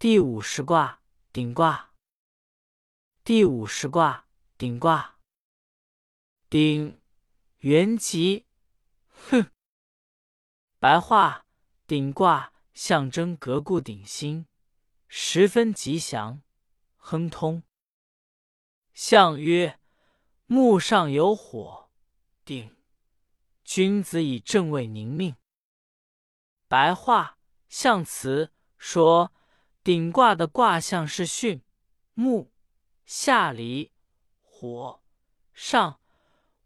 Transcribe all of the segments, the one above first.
第五十卦顶卦。第五十卦顶卦。顶，元吉。哼。白话：顶卦象征革故鼎新，十分吉祥，亨通。象曰：木上有火，鼎。君子以正位宁命。白话象辞说，顶卦的卦象是巽、木、下离、火、上，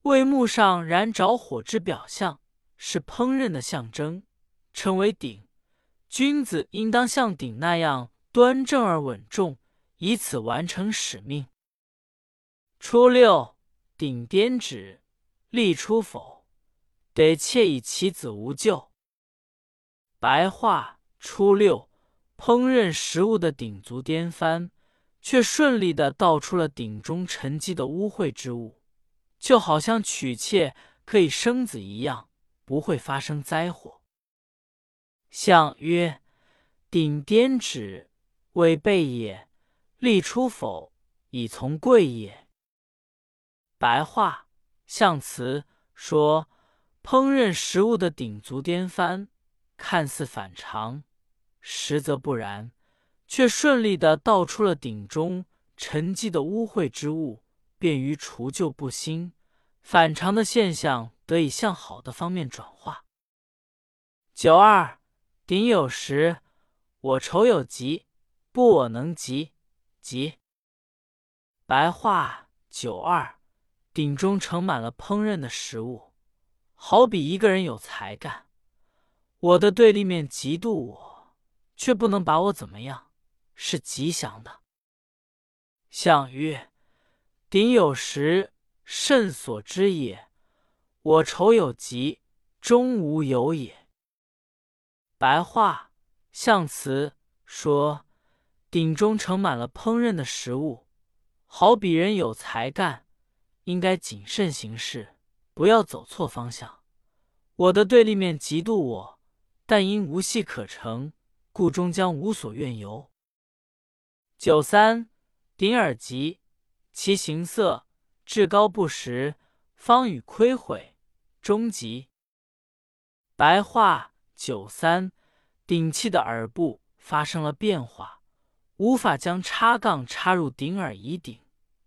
为木上燃着火之表象，是烹饪的象征，称为鼎。君子应当像鼎那样端正而稳重，以此完成使命。初六，鼎颠止，立出否？得妾以其子无咎。白话：初六，烹饪食物的鼎足颠翻，却顺利的倒出了鼎中沉积的污秽之物，就好像娶妾可以生子一样，不会发生灾祸。象曰：鼎颠止，为备也；立出否，以从贵也。白话象辞说。烹饪食物的鼎足颠翻，看似反常，实则不然，却顺利的倒出了鼎中沉积的污秽之物，便于除旧布新，反常的现象得以向好的方面转化。九二，鼎有时，我愁有急，不我能及，急。白话：九二，鼎中盛满了烹饪的食物。好比一个人有才干，我的对立面嫉妒我，却不能把我怎么样，是吉祥的。项羽：鼎有时，甚所知也；我愁有疾，终无有也。白话象辞说：鼎中盛满了烹饪的食物，好比人有才干，应该谨慎行事。不要走错方向。我的对立面嫉妒我，但因无戏可成，故终将无所怨尤。九三，顶耳疾，其形色至高不实，方与亏毁，终极。白话：九三，顶器的耳部发生了变化，无法将插杠插入顶耳以顶，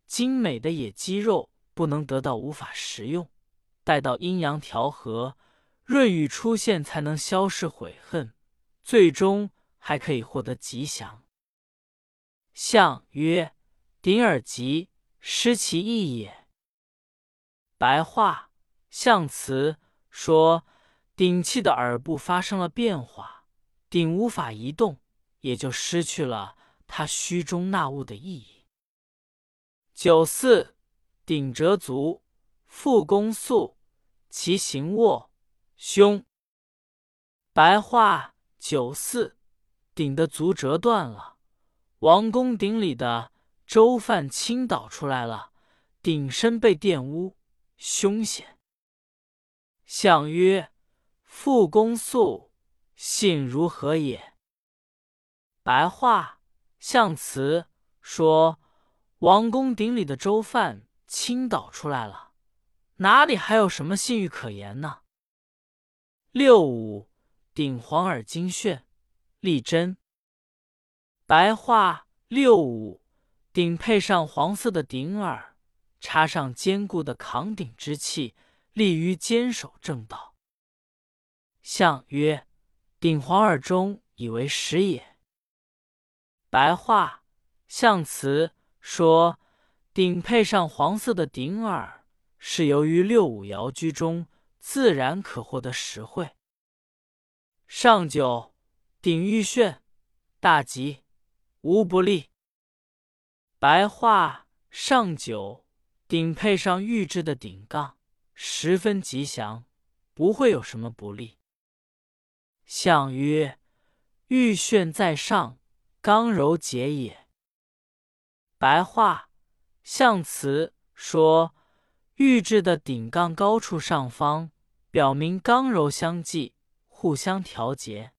精美的野鸡肉不能得到，无法食用。待到阴阳调和，润雨出现，才能消逝悔恨，最终还可以获得吉祥。象曰：鼎耳吉，失其意也。白话象辞说，鼎器的耳部发生了变化，鼎无法移动，也就失去了它虚中纳物的意义。九四，鼎折足，复弓速。其行卧凶。白话九四鼎的足折断了，王宫鼎里的粥饭倾倒出来了，鼎身被玷污，凶险。相曰：复公素，信如何也？白话象辞说，王宫鼎里的粥饭倾倒出来了。哪里还有什么信誉可言呢？六五顶黄耳金炫，立针。白话：六五顶配上黄色的顶耳，插上坚固的扛鼎之器，立于坚守正道。象曰：顶黄耳中以为实也。白话象辞说：顶配上黄色的顶耳。是由于六五爻居中，自然可获得实惠。上九，顶玉炫，大吉，无不利。白话：上九，顶配上玉制的顶杠，十分吉祥，不会有什么不利。象曰：玉炫在上，刚柔节也。白话：象辞说。玉制的顶杠高处上方，表明刚柔相济，互相调节。